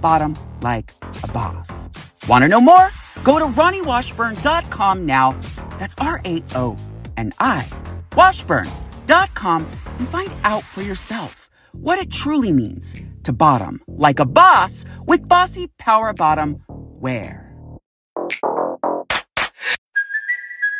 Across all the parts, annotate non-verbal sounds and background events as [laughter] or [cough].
bottom like a boss. Want to know more? Go to RaoniWashburn.com now. That's R A O N I Washburn.com and find out for yourself what it truly means to bottom like a boss with bossy power bottom wear.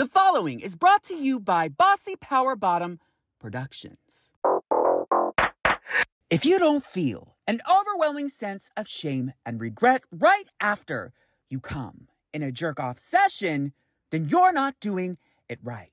The following is brought to you by Bossy Power Bottom Productions. If you don't feel an overwhelming sense of shame and regret right after you come in a jerk off session, then you're not doing it right.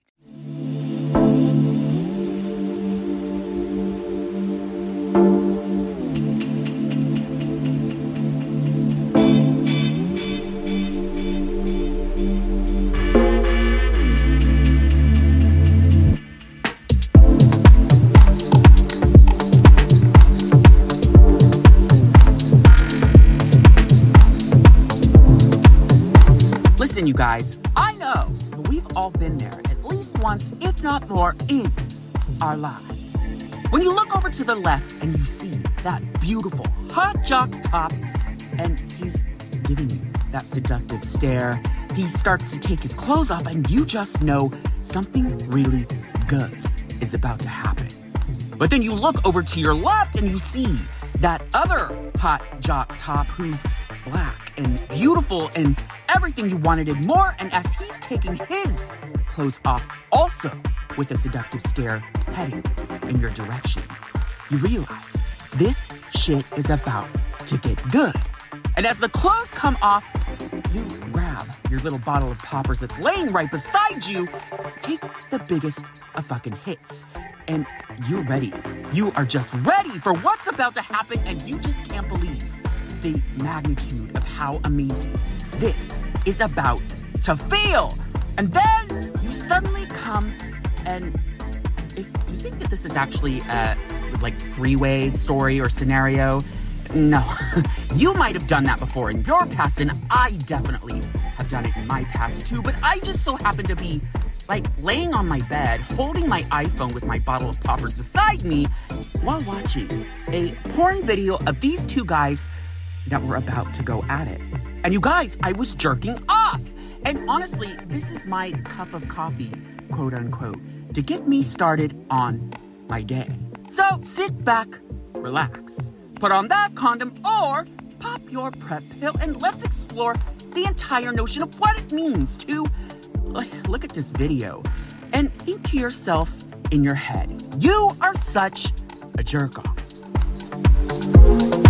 Guys, I know we've all been there at least once, if not more, in our lives. When you look over to the left and you see that beautiful hot jock top, and he's giving you that seductive stare, he starts to take his clothes off, and you just know something really good is about to happen. But then you look over to your left and you see that other hot jock top who's black and beautiful and everything you wanted and more. And as he's taking his clothes off, also with a seductive stare heading in your direction, you realize this shit is about to get good. And as the clothes come off, you grab your little bottle of poppers that's laying right beside you, take the biggest of fucking hits, and you're ready. You are just ready for what's about to happen, and you just can't believe the magnitude of how amazing this is about to feel. And then you suddenly come and if you think that this is actually a like three-way story or scenario, no. [laughs] you might have done that before in your past, and I definitely have done it in my past too, but I just so happen to be like laying on my bed, holding my iPhone with my bottle of poppers beside me while watching a porn video of these two guys that were about to go at it. And you guys, I was jerking off. And honestly, this is my cup of coffee, quote unquote, to get me started on my day. So sit back, relax, put on that condom or pop your PrEP pill and let's explore the entire notion of what it means to look at this video and think to yourself in your head, you are such a jerk off.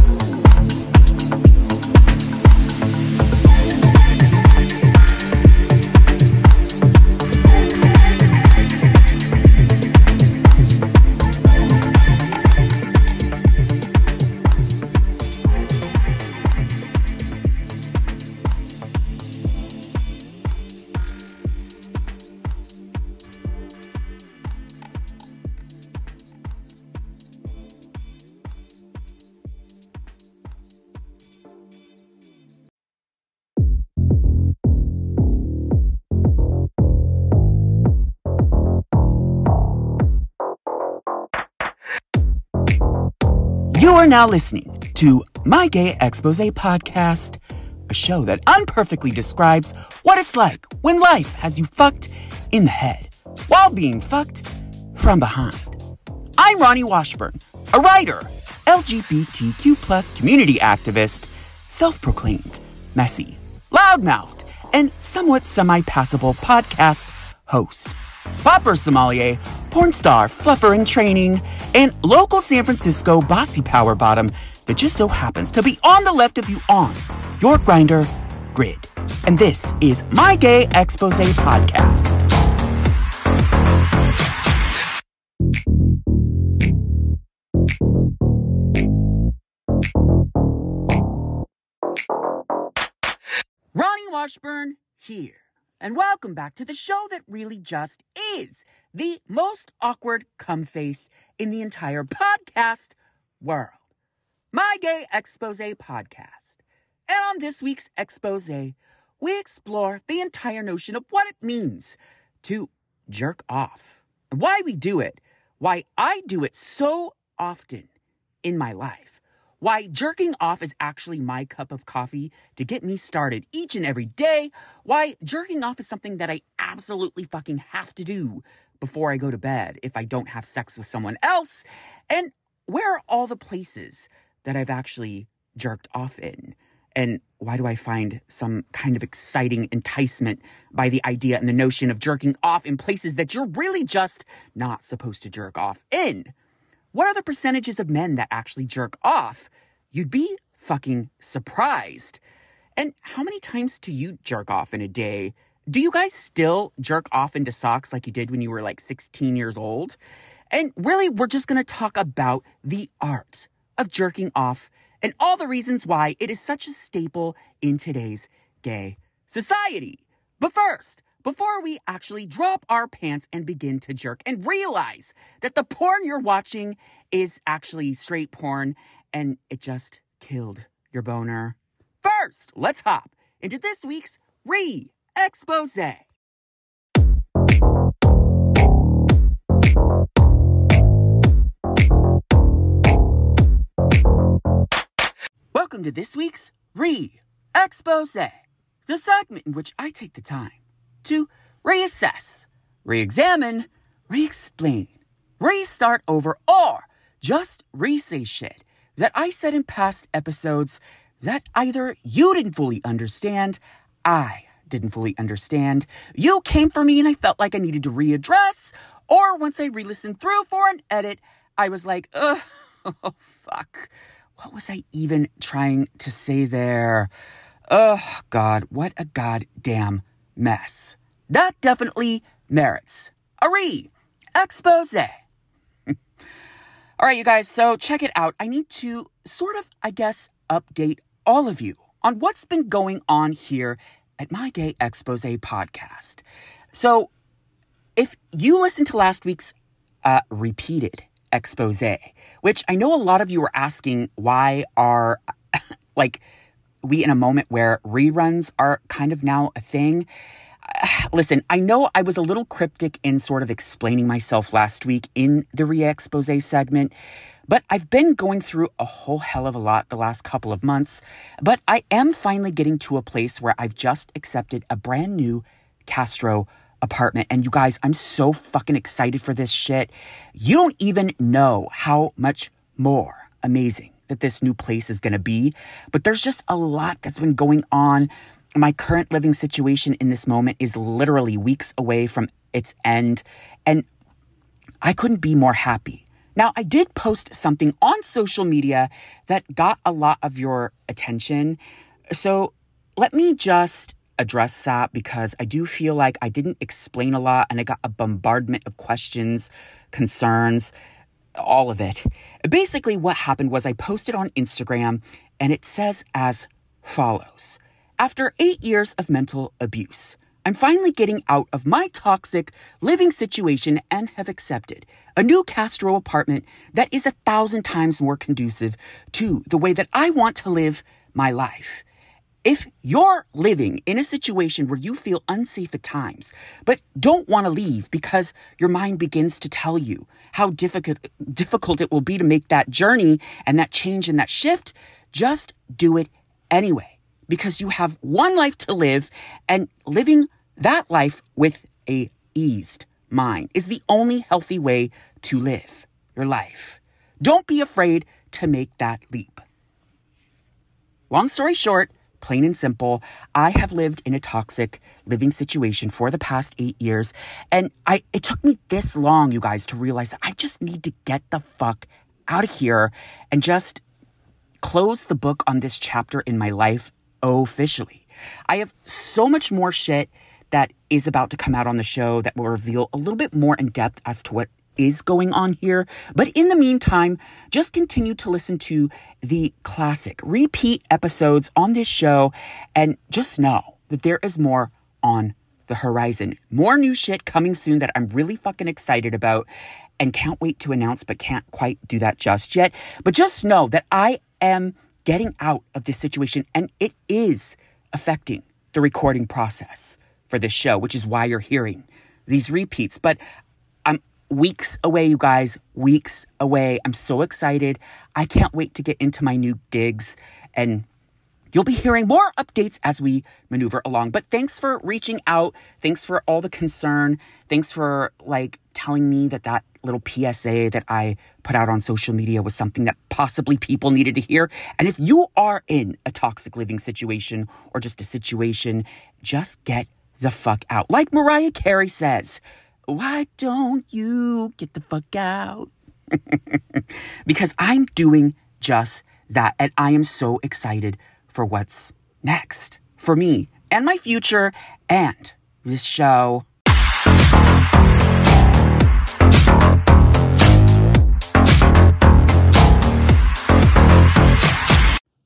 Are now listening to My Gay Expose podcast, a show that unperfectly describes what it's like when life has you fucked in the head while being fucked from behind. I'm Raoni Washburn, a writer, LGBTQ plus community activist, self proclaimed, messy, loudmouthed, and somewhat semi passable podcast host. Popper sommelier, porn star, fluffer in training, and local San Francisco bossy power bottom that just so happens to be on the left of you on your Grindr grid. And this is my Gay Expose podcast. Raoni Washburn here, and welcome back to the show that really just is the most awkward cum face in the entire podcast world. My Gay Expose podcast. And on this week's expose, we explore the entire notion of what it means to jerk off, why we do it, why I do it so often in my life, why jerking off is actually my cup of coffee to get me started each and every day, why jerking off is something that I absolutely fucking have to do before I go to bed if I don't have sex with someone else, and where are all the places that I've actually jerked off in? And why do I find some kind of exciting enticement by the idea and the notion of jerking off in places that you're really just not supposed to jerk off in? What are the percentages of men that actually jerk off? You'd be fucking surprised. And how many times do you jerk off in a day? Do you guys still jerk off into socks like you did when you were like 16 years old? And really, we're just gonna talk about the art of jerking off and all the reasons why it is such a staple in today's gay society. But first, before we actually drop our pants and begin to jerk and realize that the porn you're watching is actually straight porn and it just killed your boner. First, let's hop into this week's re expose. Welcome to this week's Re Expose, the segment in which I take the time to reassess, re examine, re explain, restart over, or just re say shit that I said in past episodes that either you didn't fully understand, I didn't fully understand, you came for me and I felt like I needed to readdress, or once I re listened through for an edit, I was like, ugh, oh, [laughs] fuck what was I even trying to say there? Oh, God, what a goddamn mess. That definitely merits a re expose. [laughs] All right, you guys, so check it out. I need to sort of, I guess, update all of you on what's been going on here at my Gay Expose podcast. So, if you listened to last week's uh, repeated expose, which I know a lot of you were asking why are [laughs] like we in a moment where reruns are kind of now a thing. [sighs] Listen, I know I was a little cryptic in sort of explaining myself last week in the re expose segment, but I've been going through a whole hell of a lot the last couple of months. But I am finally getting to a place where I've just accepted a brand new Castro apartment. And you guys, I'm so fucking excited for this shit. You don't even know how much more amazing that this new place is gonna be. But there's just a lot that's been going on. My current living situation in this moment is literally weeks away from its end. And I couldn't be more happy. Now, I did post something on social media that got a lot of your attention. So let me just address that because I do feel like I didn't explain a lot and I got a bombardment of questions, concerns, all of it. Basically, what happened was I posted on Instagram and it says as follows After eight years of mental abuse, I'm finally getting out of my toxic living situation and have accepted a new Castro apartment that is a thousand times more conducive to the way that I want to live my life. If you're living in a situation where you feel unsafe at times, but don't want to leave because your mind begins to tell you how difficult, difficult it will be to make that journey and that change and that shift, just do it anyway because you have one life to live and living that life with a eased mind is the only healthy way to live your life. Don't be afraid to make that leap? Long story short, plain and simple, I have lived in a toxic living situation for the past eight years. And I, it took me this long, you guys, to realize that I just need to get the fuck out of here and just close the book on this chapter in my life officially. I have so much more shit that is about to come out on the show that will reveal a little bit more in depth as to what is going on here. But in the meantime, just continue to listen to the classic repeat episodes on this show and just know that there is more on the horizon. More new shit coming soon that I'm really fucking excited about and can't wait to announce, but can't quite do that just yet. But just know that I am getting out of this situation and it is affecting the recording process for this show, which is why you're hearing these repeats. But I'm weeks away, you guys, weeks away. I'm so excited. I can't wait to get into my new digs and You'll be hearing more updates as we maneuver along. But thanks for reaching out. Thanks for all the concern. Thanks for like telling me that that little PSA that I put out on social media was something that possibly people needed to hear. And if you are in a toxic living situation or just a situation, just get the fuck out. Like Mariah Carey says, why don't you get the fuck out? [laughs] because I'm doing just that. And I am so excited for what's next for me and my future and this show.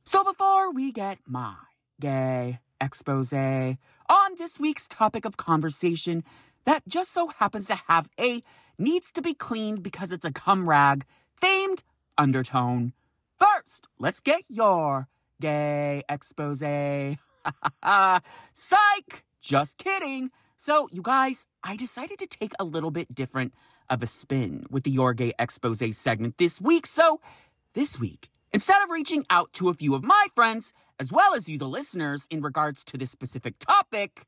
So before we get my gay expose on this week's topic of conversation that just so happens to have a needs to be cleaned because it's a cum rag themed undertone. First, let's get your gay expose. [laughs] Psych! Just kidding. So, you guys, I decided to take a little bit different of a spin with the Your Gay Expose segment this week. So, this week, instead of reaching out to a few of my friends, as well as you, the listeners, in regards to this specific topic,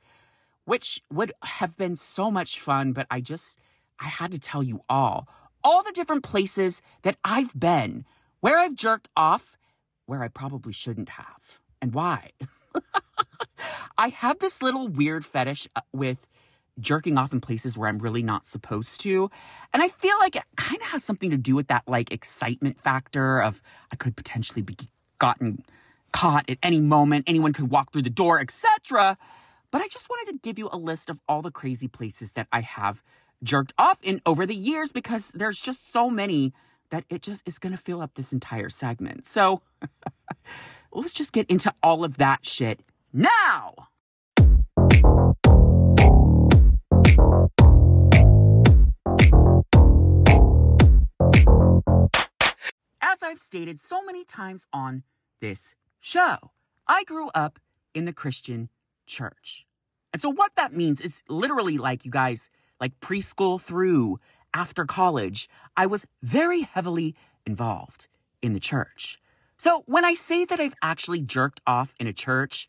which would have been so much fun, but I just, I had to tell you all, all the different places that I've been where I've jerked off where I probably shouldn't have. And why? [laughs] I have this little weird fetish uh, with jerking off in places where I'm really not supposed to. And I feel like it kind of has something to do with that like excitement factor of I could potentially be gotten caught at any moment, anyone could walk through the door, etc. But I just wanted to give you a list of all the crazy places that I have jerked off in over the years because there's just so many that it just is going to fill up this entire segment. So [laughs] let's just get into all of that shit now. As I've stated so many times on this show, I grew up in the Christian church. And so, what that means is literally like you guys, like preschool through after college, I was very heavily involved in the church. So when I say that I've actually jerked off in a church,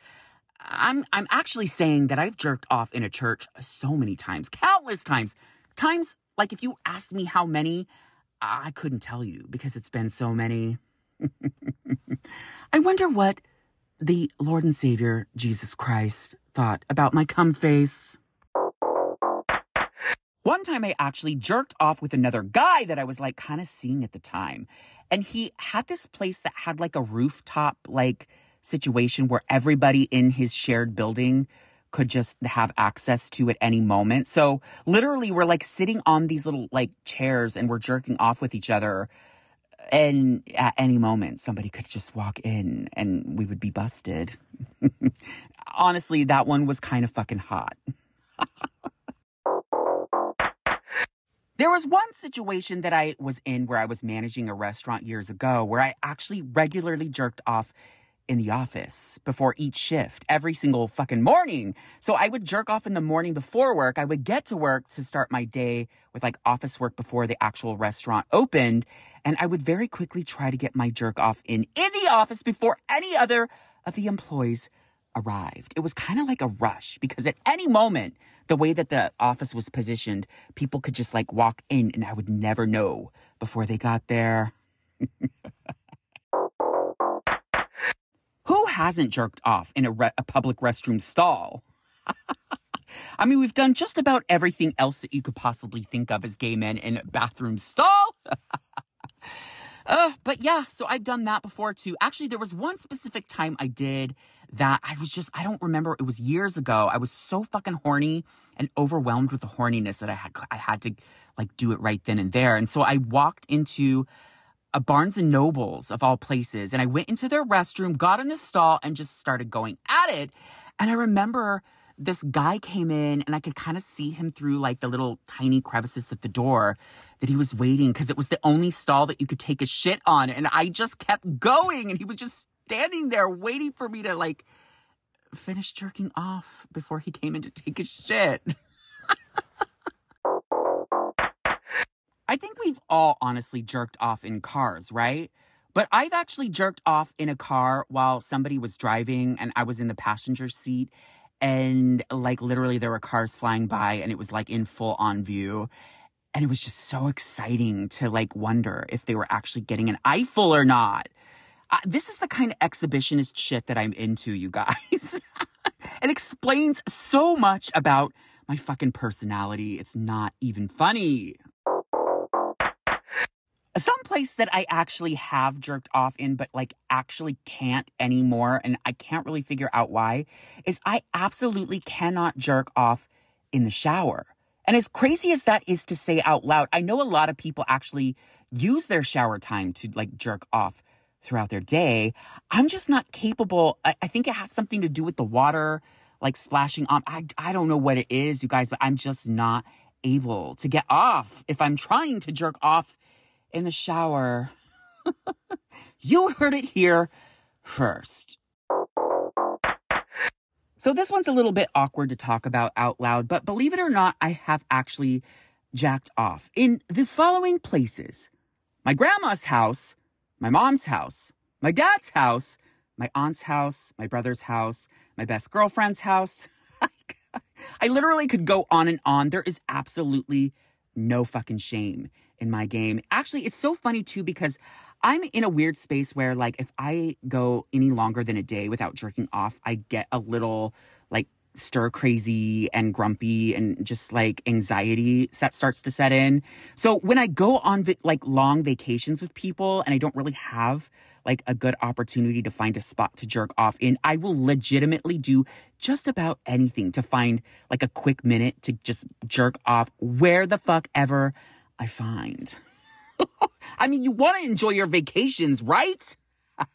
I'm I'm actually saying that I've jerked off in a church so many times, countless times. Times like if you asked me how many, I couldn't tell you because it's been so many. I wonder what the Lord and Savior Jesus Christ thought about my cum face. One time I actually jerked off with another guy that I was like kind of seeing at the time. And he had this place that had like a rooftop like situation where everybody in his shared building could just have access to at any moment. So literally we're like sitting on these little like chairs and we're jerking off with each other. And at any moment, somebody could just walk in and we would be busted. [laughs] Honestly, that one was kind of fucking hot. [laughs] There was one situation that I was in where I was managing a restaurant years ago where I actually regularly jerked off in the office before each shift every single fucking morning. So I would jerk off in the morning before work. I would get to work to start my day with like office work before the actual restaurant opened. And I would very quickly try to get my jerk off in in the office before any other of the employees arrived. It was kind of like a rush because at any moment, the way that the office was positioned, people could just like walk in and I would never know before they got there. [laughs] Who hasn't jerked off in a, re- a public restroom stall? [laughs] I mean, we've done just about everything else that you could possibly think of as gay men in a bathroom stall. [laughs] uh, but yeah, so I've done that before too. Actually, there was one specific time I did that I was just, I don't remember. It was years ago. I was so fucking horny and overwhelmed with the horniness that I had, I had to like do it right then and there. And so I walked into a Barnes and Nobles of all places and I went into their restroom, got in the stall and just started going at it. And I remember this guy came in and I could kind of see him through like the little tiny crevices of the door that he was waiting because it was the only stall that you could take a shit on. And I just kept going and he was just standing there waiting for me to like finish jerking off before he came in to take a shit. [laughs] I think we've all honestly jerked off in cars, right? But I've actually jerked off in a car while somebody was driving and I was in the passenger seat and like literally there were cars flying by and it was like in full on view. And it was just so exciting to like wonder if they were actually getting an eyeful or not. Uh, this is the kind of exhibitionist shit that i'm into you guys. [laughs] It explains so much about my fucking personality. It's not even funny some place that I actually have jerked off in, but like actually can't anymore, and I can't really figure out why, is I absolutely cannot jerk off in the shower. And as crazy as that is to say out loud, I know a lot of people actually use their shower time to like jerk off throughout their day. I'm just not capable. I, I think it has something to do with the water like splashing on. I, I don't know what it is, you guys, but I'm just not able to get off if I'm trying to jerk off in the shower. [laughs] you heard it here first. So, this one's a little bit awkward to talk about out loud, but believe it or not, I have actually jacked off in the following places my grandma's house, my mom's house, my dad's house, my aunt's house, my brother's house, my best girlfriend's house. [laughs] I literally could go on and on. There is absolutely no fucking shame in my game. Actually, it's so funny too because I'm in a weird space where like if I go any longer than a day without jerking off, I get a little like stir crazy and grumpy and just like anxiety that starts to set in. So when I go on vi- like long vacations with people and I don't really have like a good opportunity to find a spot to jerk off in, I will legitimately do just about anything to find like a quick minute to just jerk off where the fuck ever I find. [laughs] I mean, you want to enjoy your vacations, right? [laughs]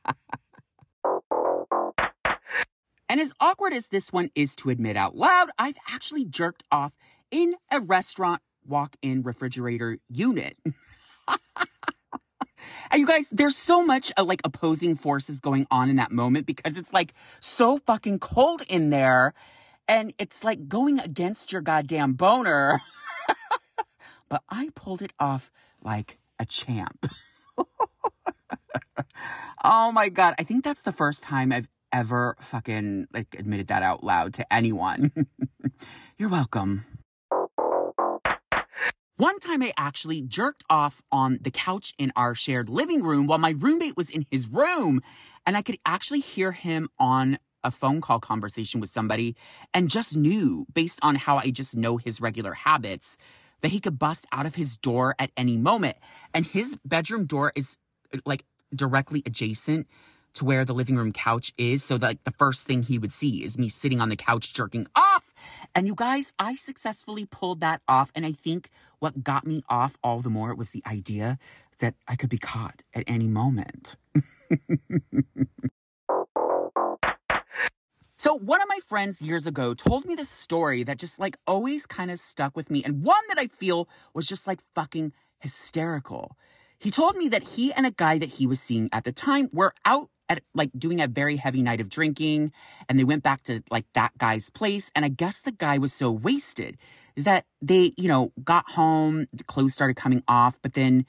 and as awkward as this one is to admit out loud, I've actually jerked off in a restaurant walk in refrigerator unit. [laughs] And you guys, there's so much uh, like opposing forces going on in that moment because it's like so fucking cold in there and it's like going against your goddamn boner. But I pulled it off like a champ. [laughs] oh my God. I think that's the first time I've ever fucking like admitted that out loud to anyone. [laughs] You're welcome. One time I actually jerked off on the couch in our shared living room while my roommate was in his room. And I could actually hear him on a phone call conversation with somebody and just knew, based on how I just know his regular habits, that he could bust out of his door at any moment. And his bedroom door is like directly adjacent to where the living room couch is. So like the first thing he would see is me sitting on the couch jerking off. And you guys, I successfully pulled that off. And I think what got me off all the more was the idea that I could be caught at any moment. [laughs] So, one of my friends years ago told me this story that just like always kind of stuck with me, and one that I feel was just like fucking hysterical. He told me that he and a guy that he was seeing at the time were out at like doing a very heavy night of drinking, and they went back to like that guy's place. And I guess the guy was so wasted that they, you know, got home, the clothes started coming off, but then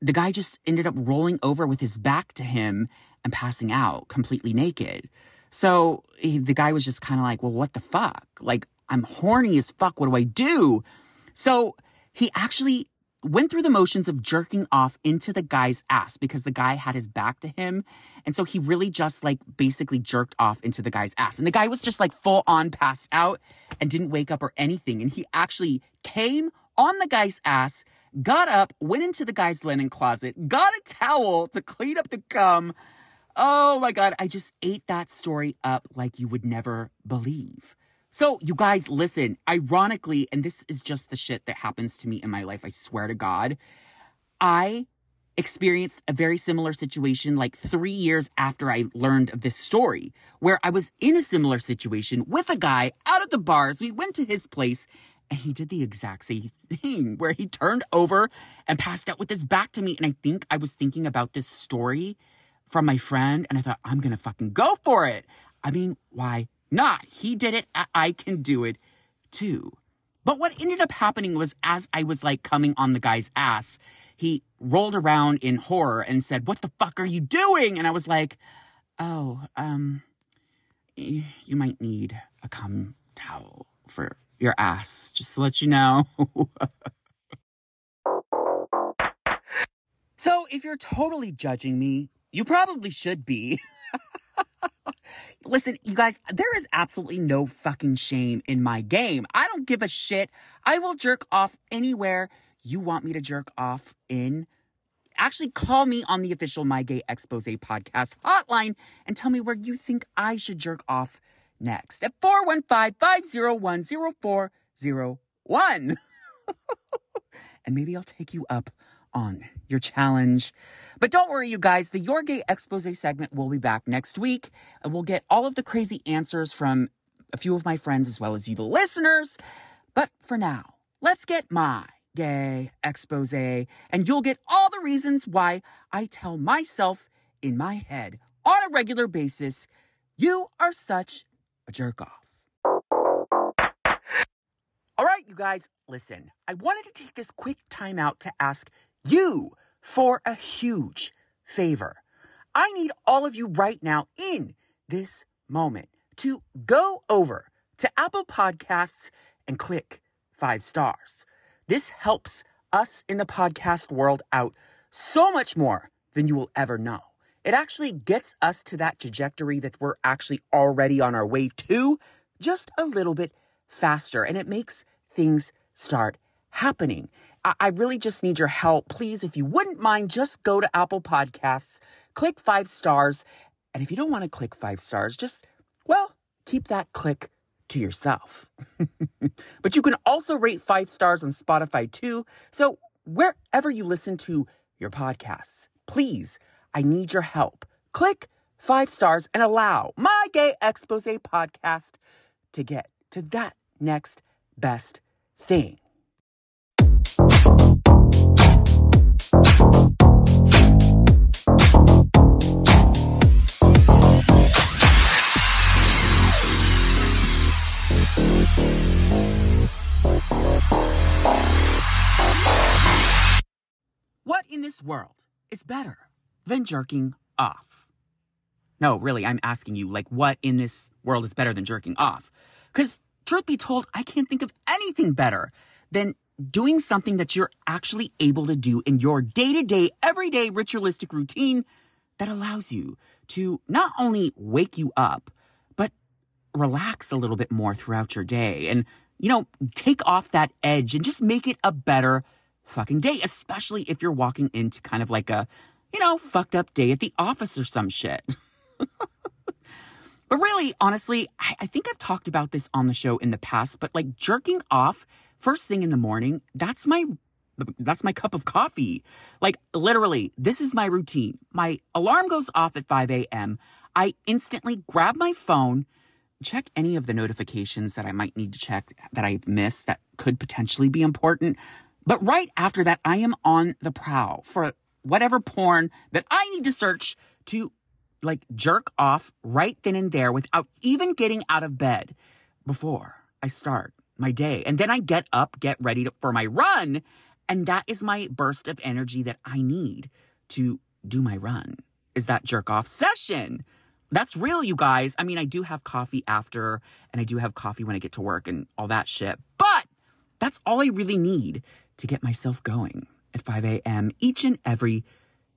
the guy just ended up rolling over with his back to him and passing out completely naked. So he, the guy was just kind of like, well, what the fuck? Like, I'm horny as fuck. What do I do? So he actually went through the motions of jerking off into the guy's ass because the guy had his back to him. And so he really just like basically jerked off into the guy's ass. And the guy was just like full on passed out and didn't wake up or anything. And he actually came on the guy's ass, got up, went into the guy's linen closet, got a towel to clean up the cum. Oh my God, I just ate that story up like you would never believe. So, you guys, listen, ironically, and this is just the shit that happens to me in my life, I swear to God, I experienced a very similar situation like three years after I learned of this story, where I was in a similar situation with a guy out at the bars. We went to his place and he did the exact same thing where he turned over and passed out with his back to me. And I think I was thinking about this story from my friend and I thought, I'm going to fucking go for it. I mean, why not? He did it. I can do it too. But what ended up happening was as I was like coming on the guy's ass, he rolled around in horror and said, What the fuck are you doing? And I was like, Oh, um, you might need a cum towel for your ass, just to let you know. [laughs] so if you're totally judging me, you probably should be. [laughs] Listen, you guys, there is absolutely no fucking shame in my game. I don't give a shit. I will jerk off anywhere you want me to jerk off in. Actually, call me on the official My Gay Expose podcast hotline and tell me where you think I should jerk off next at 415 501 0401. [laughs] And maybe I'll take you up on your challenge. But don't worry, you guys, the Your Gay Expose segment will be back next week, and we'll get all of the crazy answers from a few of my friends as well as you, the listeners. But for now, let's get my gay expose, and you'll get all the reasons why I tell myself in my head on a regular basis, you are such a jerk off. All right, you guys, listen. I wanted to take this quick time out to ask you for a huge favor. I need all of you right now in this moment to go over to Apple Podcasts and click five stars. This helps us in the podcast world out so much more than you will ever know. It actually gets us to that trajectory that we're actually already on our way to just a little bit faster. And it makes things start happening. I, really just need your help. Please, if you wouldn't mind, just go to Apple Podcasts, click five stars. And if you don't want to click five stars, just, well, keep that click to yourself. [laughs] but you can also rate five stars on Spotify too. So wherever you listen to your podcasts, please, I need your help. Click five stars and allow my gay expose podcast to get to that next best thing. What in this world is better than jerking off? No, really, I'm asking you, like, what in this world is better than jerking off? Because, truth be told, I can't think of anything better than doing something that you're actually able to do in your day to day, everyday ritualistic routine that allows you to not only wake you up, but relax a little bit more throughout your day and, you know, take off that edge and just make it a better fucking day, especially if you're walking into kind of like a, you know, fucked up day at the office or some shit. [laughs] but really, honestly, I, I think I've talked about this on the show in the past, but like jerking off first thing in the morning, that's my that's my cup of coffee. Like literally, this is my routine. My alarm goes off at 5 a.m. I instantly grab my phone, check any of the notifications that I might need to check that I've missed that could potentially be important. But right after that, I am on the prowl for whatever porn that I need to search to like jerk off right then and there without even getting out of bed before I start my day. And then I get up, get ready to, for my run. And that is my burst of energy that I need to do my run is that jerk off session. That's real, you guys. I mean, I do have coffee after and I do have coffee when I get to work and all that shit. But that's all I really need to get myself going. at 5 a.m. each and every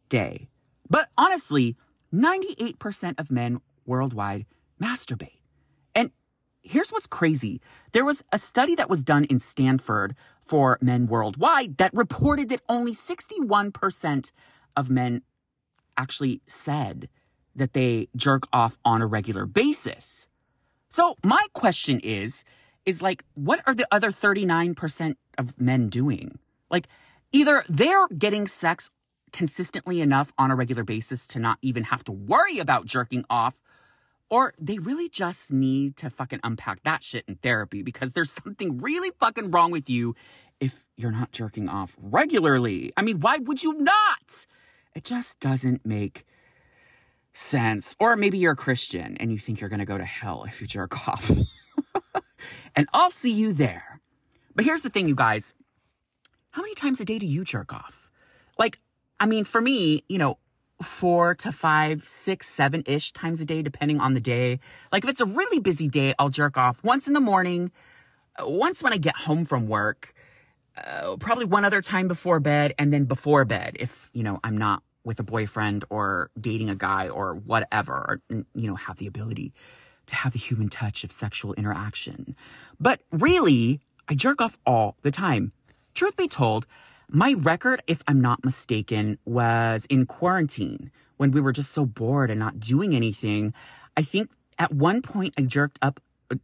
day. But honestly, 98% of men worldwide masturbate. And here's what's crazy there was a study that was done in Stanford for men worldwide that reported that only 61% of men actually said that they jerk off on a regular basis. So my question is, is like, what are the other 39% of men doing? Like, either they're getting sex consistently enough on a regular basis to not even have to worry about jerking off, or they really just need to fucking unpack that shit in therapy because there's something really fucking wrong with you if you're not jerking off regularly. I mean, why would you not? It just doesn't make sense. Or maybe you're a Christian and you think you're going to go to hell if you jerk [laughs] off. And I'll see you there. But here's the thing, you guys. How many times a day do you jerk off? Like, I mean, for me, you know, four to five, six, seven ish times a day, depending on the day. Like, if it's a really busy day, I'll jerk off once in the morning, once when I get home from work, uh, probably one other time before bed, and then before bed if, you know, I'm not with a boyfriend or dating a guy or whatever, or, you know, have the ability to have the human touch of sexual interaction. But really, I jerk off all the time. Truth be told, my record, if I'm not mistaken, was in quarantine when we were just so bored and not doing anything. I think at one point I jerked up uh,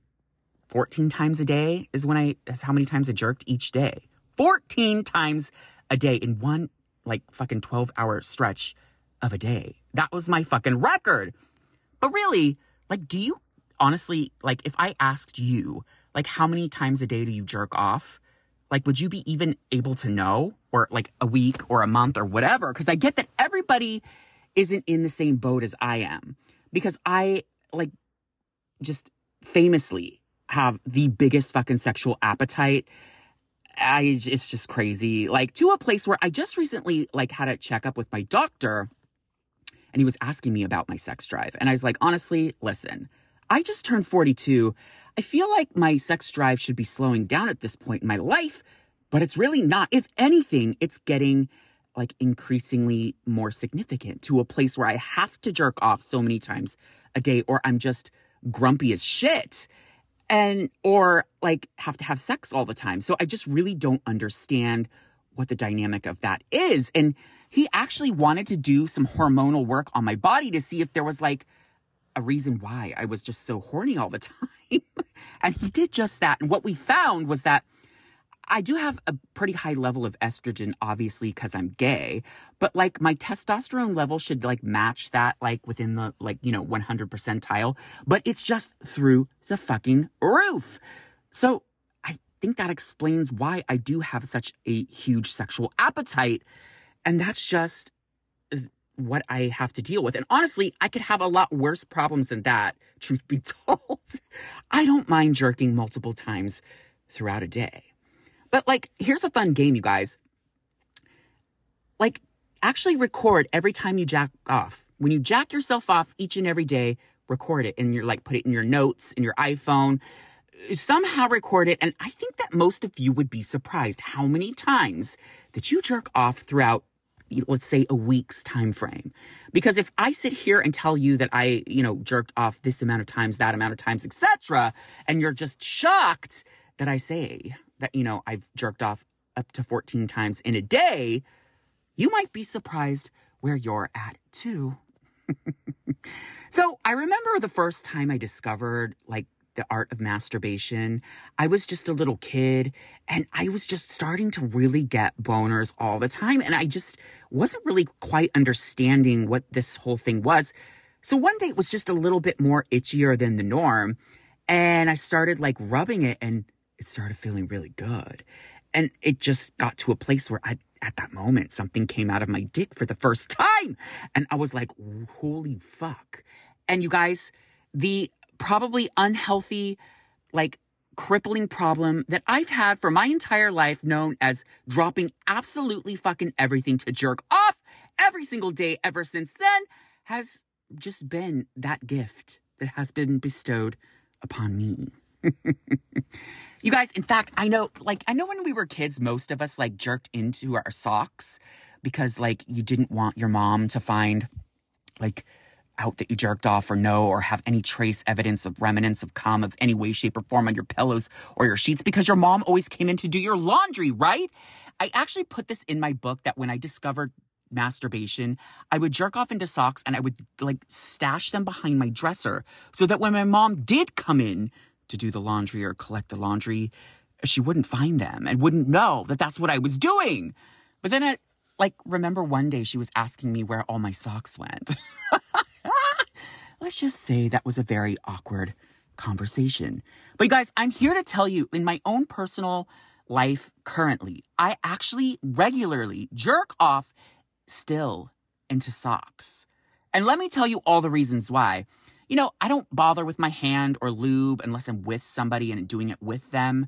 14 times a day is when I, is how many times I jerked each day. 14 times a day in one like fucking 12 hour stretch of a day. That was my fucking record. But really, like, do you honestly, like, if I asked you, like, how many times a day do you jerk off? Like, would you be even able to know? Or like a week or a month or whatever? Because I get that everybody isn't in the same boat as I am. Because I, like, just famously have the biggest fucking sexual appetite I it's just crazy. Like to a place where I just recently like had a checkup with my doctor and he was asking me about my sex drive. And I was like, honestly, listen, I just turned 42. I feel like my sex drive should be slowing down at this point in my life, but it's really not. If anything, it's getting like increasingly more significant to a place where I have to jerk off so many times a day or I'm just grumpy as shit and or like have to have sex all the time. So I just really don't understand what the dynamic of that is. And he actually wanted to do some hormonal work on my body to see if there was like a reason why I was just so horny all the [laughs] time. and he did just that. And what we found was that I do have a pretty high level of estrogen, obviously, because I'm gay, but like my testosterone level should like match that, like within the like, you know, 100 percentile, but it's just through the fucking roof. So I think that explains why I do have such a huge sexual appetite. And that's just what I have to deal with. And honestly, I could have a lot worse problems than that, truth be [laughs] told. I don't mind jerking multiple times throughout a day. But like, here's a fun game, you guys. Like, actually record every time you jack off. When you jack yourself off each and every day, record it and you're like, put it in your notes, in your iPhone. Somehow record it. And I think that most of you would be surprised how many times that you jerk off throughout let's say a week's time frame because if i sit here and tell you that i you know jerked off this amount of times that amount of times etc and you're just shocked that i say that, you know, I've jerked off up to 14 times in a day, you might be surprised where you're at too. [laughs] so I remember the first time I discovered like the art of masturbation. I was just a little kid and I was just starting to really get boners all the time. And I just wasn't really quite understanding what this whole thing was. So one day it was just a little bit more itchier than the norm. And I started like rubbing it and it started feeling really good. And it just got to a place where I, at that moment, something came out of my dick for the first [laughs] time. And I was like, holy fuck. And you guys, the probably unhealthy, like crippling problem that I've had for my entire life, known as dropping absolutely fucking everything to jerk off every single day ever since then, has just been that gift that has been bestowed upon me. [laughs] you guys, in fact, I know, like, I know when we were kids, most of us like jerked into our socks because, like, you didn't want your mom to find, like, out that you jerked off or no, or have any trace evidence of remnants of cum of any way, shape, or form on your pillows or your sheets because your mom always came in to do your laundry, right? I actually put this in my book that when I discovered masturbation, I would jerk off into socks and I would like stash them behind my dresser so that when my mom did come in to do the laundry or collect the laundry, she wouldn't find them and wouldn't know that that's what I was doing. But then I like remember one day she was asking me where all my socks went. [laughs] Let's just say that was a very awkward conversation. But you guys, I'm here to tell you in my own personal life currently, I actually regularly jerk off still into socks. And let me tell you all the reasons why. You know, I don't bother with my hand or lube unless I'm with somebody and doing it with them.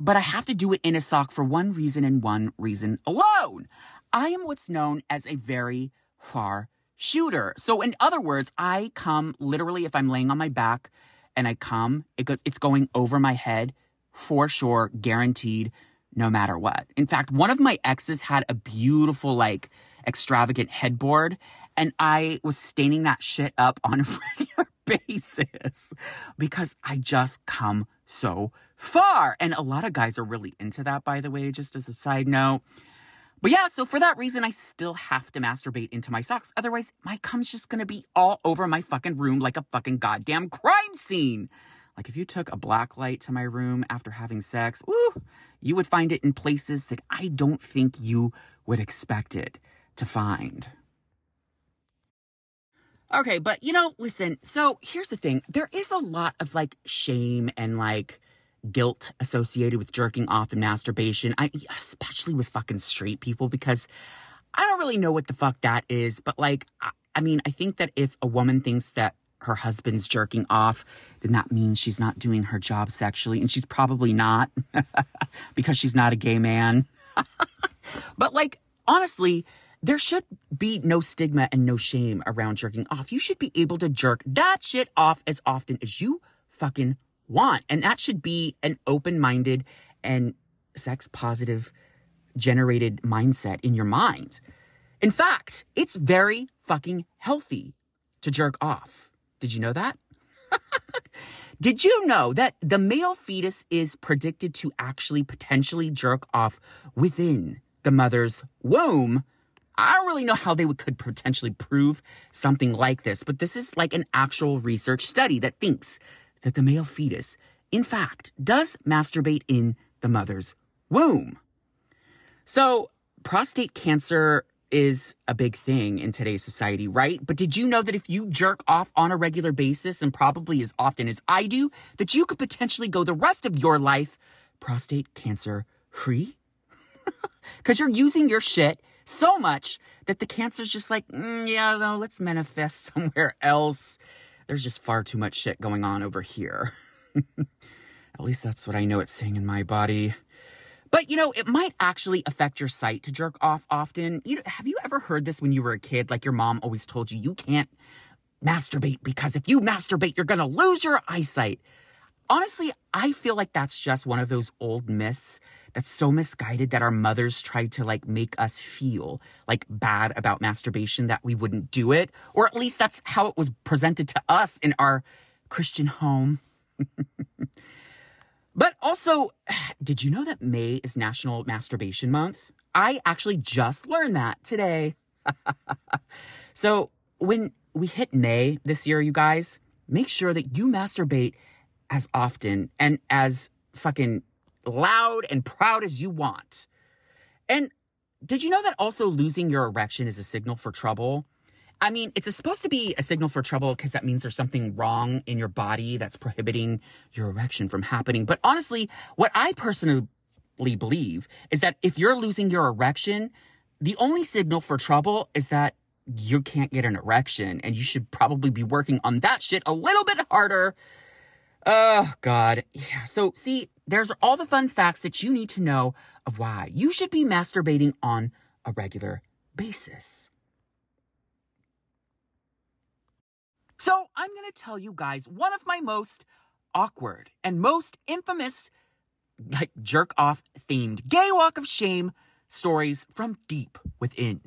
But I have to do it in a sock for one reason and one reason alone. I am what's known as a very far shooter. So in other words, I come literally if I'm laying on my back and I come, it goes it's going over my head for sure, guaranteed, no matter what. In fact, one of my exes had a beautiful, like, extravagant headboard, and I was staining that shit up [laughs] on a regular basis because I just come so far. And a lot of guys are really into that, by the way, just as a side note. But yeah, so for that reason, I still have to masturbate into my socks. Otherwise, my cum's just gonna be all over my fucking room like a fucking goddamn crime scene. Like if you took a black light to my room after having sex, you would find it in places that I don't think you would expect it to find. Okay, but you know, listen, so here's the thing. There is a lot of like shame and like guilt associated with jerking off and masturbation. I especially with fucking straight people because I don't really know what the fuck that is, but like I, I mean, I think that if a woman thinks that her husband's jerking off, then that means she's not doing her job sexually. And she's probably not [laughs] because she's not a gay man. [laughs] but like, honestly, there should be no stigma and no shame around jerking off. You should be able to jerk that shit off as often as you fucking want. And that should be an open minded and sex positive generated mindset in your mind. In fact, it's very fucking healthy to jerk off. Did you know that? [laughs] Did you know that the male fetus is predicted to actually potentially jerk off within the mother's womb? I don't really know how they would, could potentially prove something like this, but this is like an actual research study that thinks that the male fetus, in fact, does masturbate in the mother's womb. So, prostate cancer is a big thing in today's society, right? But did you know that if you jerk off on a regular basis and probably as often as I do, that you could potentially go the rest of your life prostate cancer free? [laughs] Because you're using your shit so much that the cancer's just like, mm, yeah, no, let's manifest [laughs] somewhere else. There's just far too much shit going on over here. [laughs] At least that's what I know it's saying in my body. But you know, it might actually affect your sight to jerk off often. You know, have you ever heard this when you were a kid? Like your mom always told you, you can't masturbate because if you masturbate, you're gonna lose your eyesight. Honestly, I feel like that's just one of those old myths that's so misguided that our mothers tried to like make us feel like bad about masturbation that we wouldn't do it. Or at least that's how it was presented to us in our Christian home. [laughs] But also, [sighs] did you know that May is National Masturbation Month? I actually just learned that today. [laughs] so, when we hit May this year, you guys, make sure that you masturbate as often and as fucking loud and proud as you want. And did you know that also losing your erection is a signal for trouble? I mean, it's supposed to be a signal for trouble because that means there's something wrong in your body that's prohibiting your erection from happening. But honestly, what I personally believe is that if you're losing your erection, the only signal for trouble is that you can't get an erection and you should probably be working on that shit a little bit harder. Oh, God. Yeah. So, see, there's all the fun facts that you need to know of why you should be masturbating on a regular basis. So I'm going to tell you guys one of my most awkward and most infamous, like jerk off themed gay walk of shame stories from deep within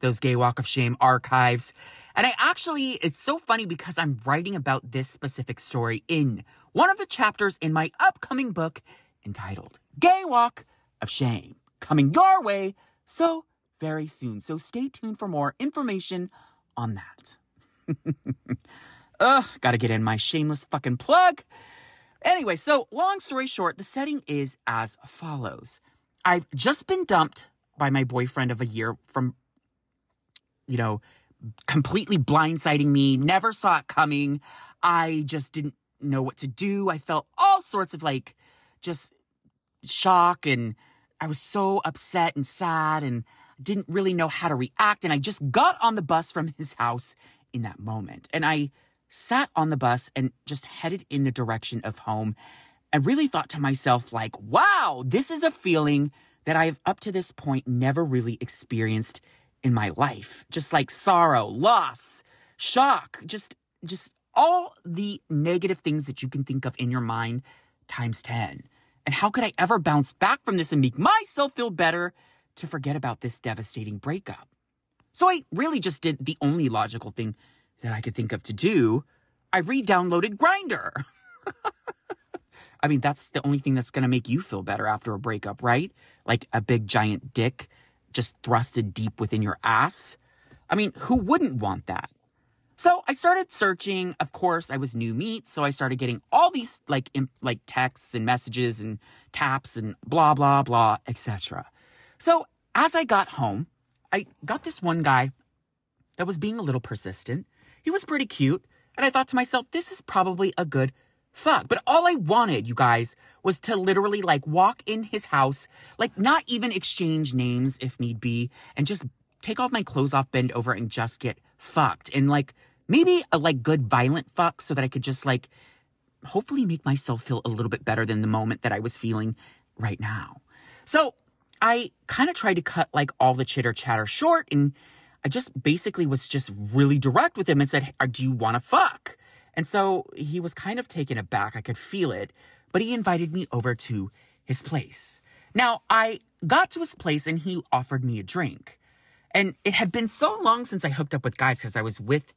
those gay walk of shame archives. And I actually, it's so funny because I'm writing about this specific story in one of the chapters in my upcoming book entitled Gay Walk of Shame, coming your way so very soon. So stay tuned for more information on that. [laughs] Ugh, gotta get in my shameless fucking plug. Anyway, so long story short, the setting is as follows. I've just been dumped by my boyfriend of a year from, you know, completely blindsiding me, never saw it coming. I just didn't know what to do. I felt all sorts of like just shock and I was so upset and sad and didn't really know how to react. And I just got on the bus from his house in that moment. And I sat on the bus and just headed in the direction of home and really thought to myself, like, wow, this is a feeling that I've up to this point never really experienced in my life. Just like sorrow, loss, shock, just, just all the negative things that you can think of in your mind times 10. And how could I ever bounce back from this and make myself feel better to forget about this devastating breakup? So I really just did the only logical thing that I could think of to do. I re-downloaded Grindr. [laughs] I mean, that's the only thing that's going to make you feel better after a breakup, right? Like a big giant dick just thrusted deep within your ass. I mean, who wouldn't want that? So I started searching. Of course, I was new meat, so I started getting all these like imp, like texts and messages and taps and blah blah blah, etc. So as I got home, I got this one guy that was being a little persistent. He was pretty cute, and I thought to myself, this is probably a good fuck. But all I wanted, you guys, was to literally like walk in his house, like not even exchange names if need be, and just take off my clothes off, bend over, and just get fucked. And like maybe a like good violent fuck so that I could just like hopefully make myself feel a little bit better than the moment that I was feeling right now. So I kind of tried to cut like all the chitter chatter short and I just basically was just really direct with him and said, uh, Do you want to fuck? And so he was kind of taken aback. I could feel it, but he invited me over to his place. Now I got to his place and he offered me a drink. And it had been so long since I hooked up with guys because I was with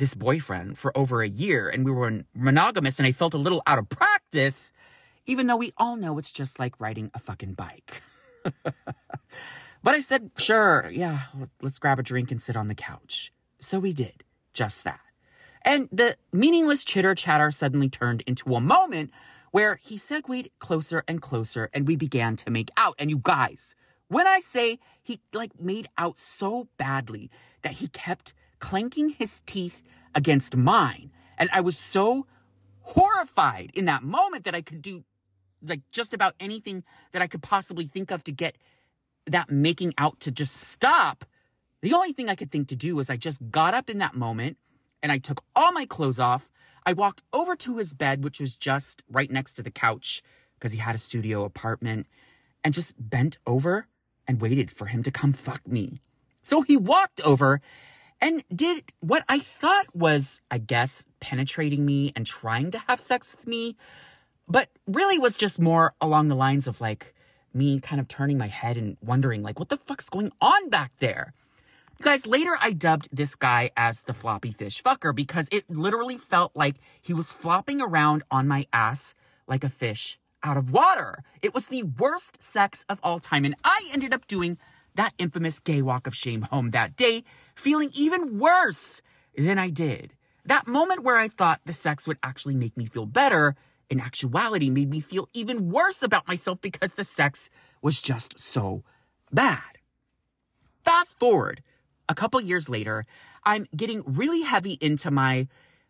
this boyfriend for over a year and we were monogamous and I felt a little out of practice, even though we all know it's just like riding a fucking bike. [laughs] but I said, sure, yeah, let's grab a drink and sit on the couch. So we did just that. And the meaningless chitter chatter suddenly turned into a moment where he segued closer and closer and we began to make out. And you guys, when I say he like made out so badly that he kept clanking his teeth against mine. And I was so horrified in that moment that I could do like just about anything that I could possibly think of to get that making out to just stop. The only thing I could think to do was I just got up in that moment and I took all my clothes off. I walked over to his bed, which was just right next to the couch because he had a studio apartment, and just bent over and waited for him to come fuck me. So he walked over and did what I thought was, I guess, penetrating me and trying to have sex with me, but really was just more along the lines of like me kind of turning my head and wondering, like, what the fuck's going on back there? Guys, later I dubbed this guy as the floppy fish fucker because it literally felt like he was flopping around on my ass like a fish out of water. It was the worst sex of all time, and I ended up doing that infamous gay walk of shame home that day, feeling even worse than I did. That moment where I thought the sex would actually make me feel better, in actuality made me feel even worse about myself because the sex was just so bad. Fast forward a couple years later, I'm getting really heavy into my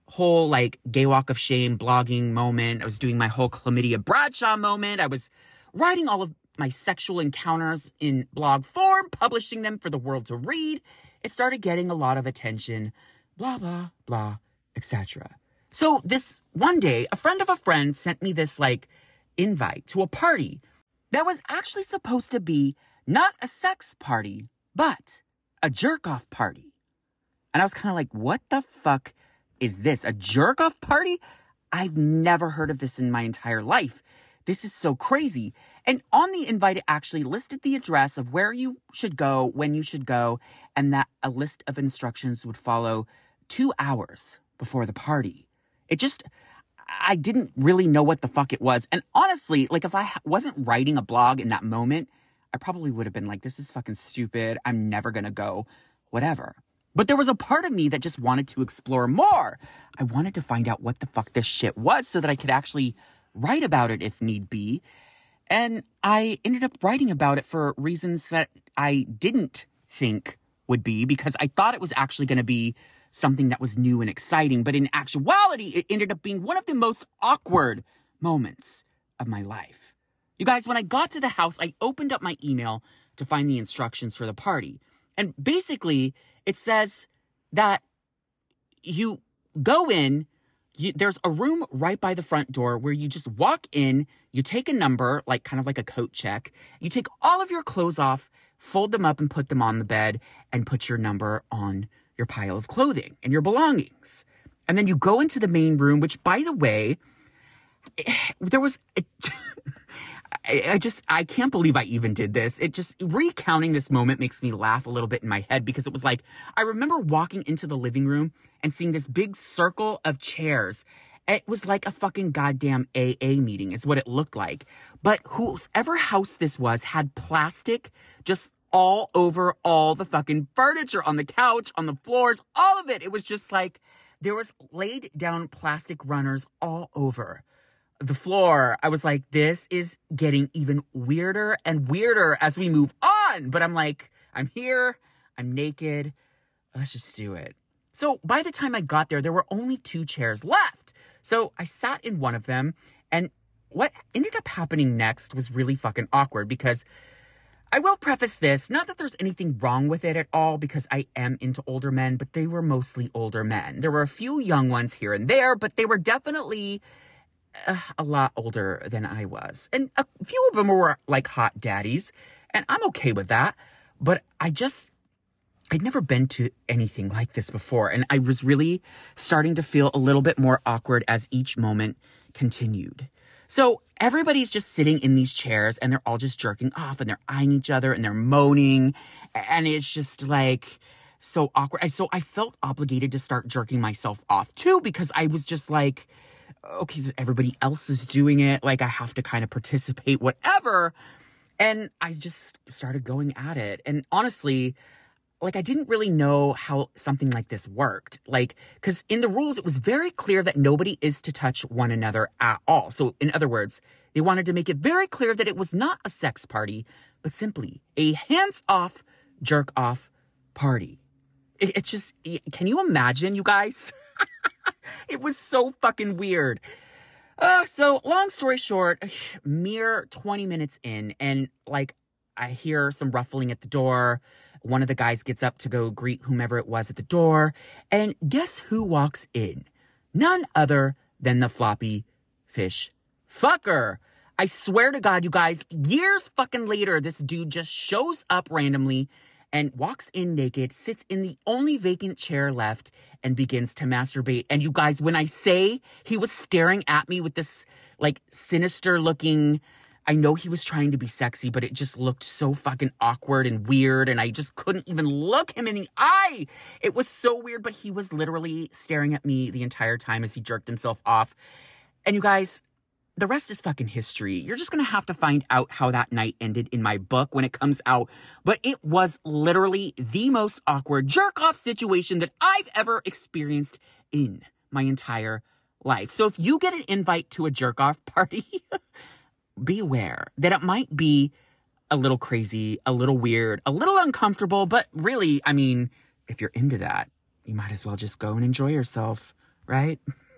whole like gay walk of shame blogging moment. I was doing my whole chlamydia Bradshaw moment. I was writing all of my sexual encounters in blog form, publishing them for the world to read. It started getting a lot of attention, blah, blah, blah, etc. So this one day, a friend of a friend sent me this like invite to a party that was actually supposed to be not a sex party, but a jerk off party. And I was kind of like, what the fuck is this? A jerk off party? I've never heard of this in my entire life. This is so crazy. And on the invite, it actually listed the address of where you should go, when you should go, and that a list of instructions would follow two hours before the party. It just, I didn't really know what the fuck it was. And honestly, like if I wasn't writing a blog in that moment, I probably would have been like, this is fucking stupid. I'm never gonna go, whatever. But there was a part of me that just wanted to explore more. I wanted to find out what the fuck this shit was so that I could actually write about it if need be. And I ended up writing about it for reasons that I didn't think would be because I thought it was actually going to be something that was new and exciting. But in actuality, it ended up being one of the most awkward moments of my life. You guys, when I got to the house, I opened up my email to find the instructions for the party. And basically, it says that you go in, you, there's a room right by the front door where you just walk in, you take a number, like kind of like a coat check, you take all of your clothes off, fold them up and put them on the bed, and put your number on your pile of clothing and your belongings. And then you go into the main room, which by the way, eh, there was. [laughs] I, just, I can't believe I even did this. It just, recounting this moment makes me laugh a little bit in my head because it was like, I remember walking into the living room and seeing this big circle of chairs. It was like a fucking goddamn AA meeting, is what it looked like. But whoever house this was had plastic just all over all the fucking furniture on the couch, on the floors, all of it. It was just like there was laid down plastic runners all over the floor. I was like, this is getting even weirder and weirder as we move on. But I'm like, I'm here, I'm naked. Let's just do it. So by the time I got there, there were only two chairs left. So I sat in one of them, and what ended up happening next was really fucking awkward because I will preface this, not that there's anything wrong with it at all, because I am into older men, but they were mostly older men. There were a few young ones here and there, but they were definitely uh, a lot older than I was. And a few of them were like hot daddies, and I'm okay with that. But I just, I'd never been to anything like this before, and I was really starting to feel a little bit more awkward as each moment continued. So everybody's just sitting in these chairs and they're all just jerking off and they're eyeing each other and they're moaning. And it's just like so awkward. So I felt obligated to start jerking myself off too because I was just like, okay, everybody else is doing it. Like I have to kind of participate, whatever. And I just started going at it. And honestly, like I didn't really know how something like this worked. Like, because in the rules, it was very clear that nobody is to touch one another at all. So, in other words, they wanted to make it very clear that it was not a sex party, but simply a hands off, jerk off party. It, it's just, can you imagine, you guys? [laughs] [laughs] it was so fucking weird. Uh, so, long story short, [sighs] mere 20 minutes in, and like I hear some ruffling at the door. One of the guys gets up to go greet whomever it was at the door. And guess who walks in? None other than the floppy fish fucker. I swear to God, you guys, years fucking later, this dude just shows up randomly and walks in naked, sits in the only vacant chair left, and begins to masturbate. And you guys, when I say he was staring at me with this like sinister looking, I know he was trying to be sexy, but it just looked so fucking awkward and weird. And I just couldn't even look him in the eye. It was so weird, but he was literally staring at me the entire time as he jerked himself off. And you guys, the rest is fucking history. You're just gonna have to find out how that night ended in my book when it comes out. But it was literally the most awkward jerk off situation that I've ever experienced in my entire life. So if you get an invite to a jerk off [laughs] party, be aware that it might be a little crazy, a little weird, a little uncomfortable, but really, I mean, if you're into that, you might as well just go and enjoy yourself, right? [laughs]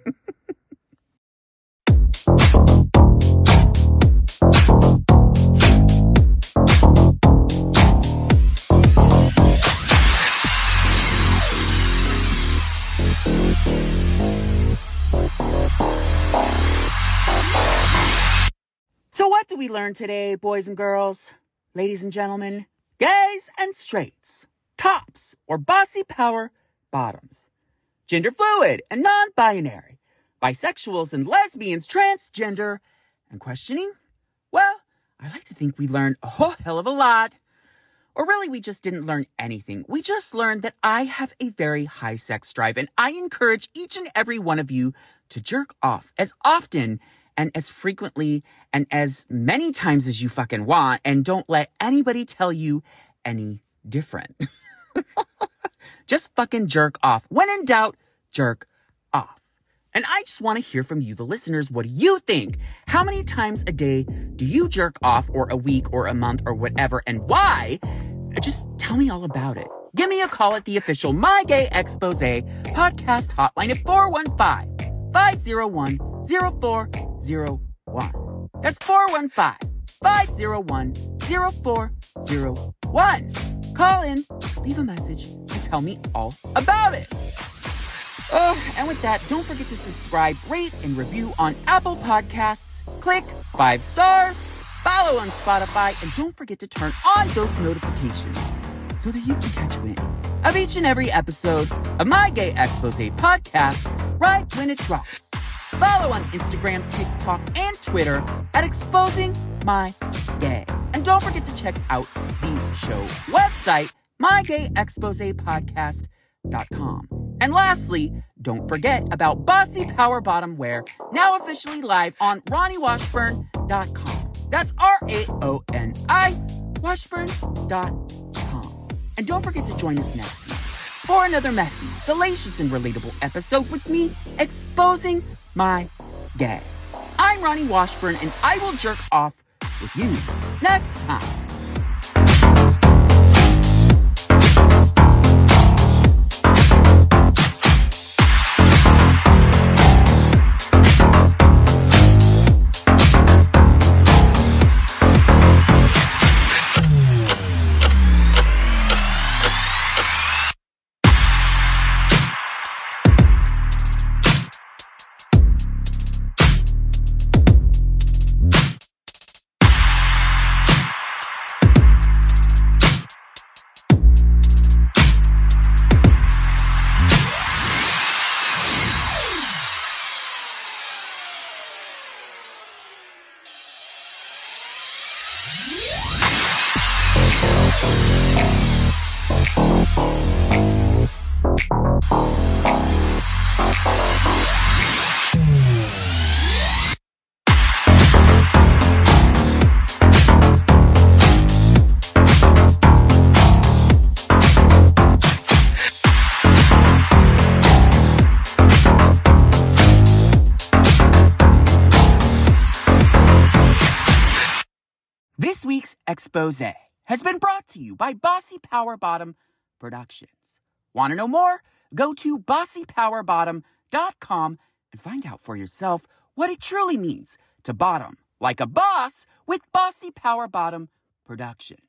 So, what do we learn today, boys and girls, ladies and gentlemen, gays and straights, tops or bossy power bottoms, gender fluid and non binary? bisexuals and lesbians, transgender, and questioning? Well, I like to think we learned a whole hell of a lot. Or really, we just didn't learn anything. We just learned that I have a very high sex drive, and I encourage each and every one of you to jerk off as often and as frequently and as many times as you fucking want, and don't let anybody tell you any different. [laughs] just fucking jerk off. When in doubt, jerk off. And I just want to hear from you, the listeners. What do you think? How many times a day do you jerk off, or a week, or a month, or whatever, and why? Just tell me all about it. Give me a call at the official My Gay Expose podcast hotline at 415 501 0401. That's 415 501 0401. Call in, leave a message, and tell me all about it. Uh, and with that, don't forget to subscribe, rate, and review on Apple Podcasts. Click five stars, follow on Spotify, and don't forget to turn on those notifications so that you can catch wind of each and every episode of my Gay Expose podcast right when it drops. Follow on Instagram, TikTok, and Twitter at Exposing My Gay. And don't forget to check out the show website, mygayexposepodcast.com. And lastly, don't forget about Bossy Power Bottom Wear, now officially live on RaoniWashburn.com. That's R A O N I Washburn.com. And don't forget to join us next week for another messy, salacious, and relatable episode with me exposing my gay. I'm Raoni Washburn, and I will jerk off with you next time. Expose has been brought to you by Bossy Power Bottom Productions. Want to know more? Go to bossypowerbottom.com and find out for yourself what it truly means to bottom like a boss with Bossy Power Bottom Productions.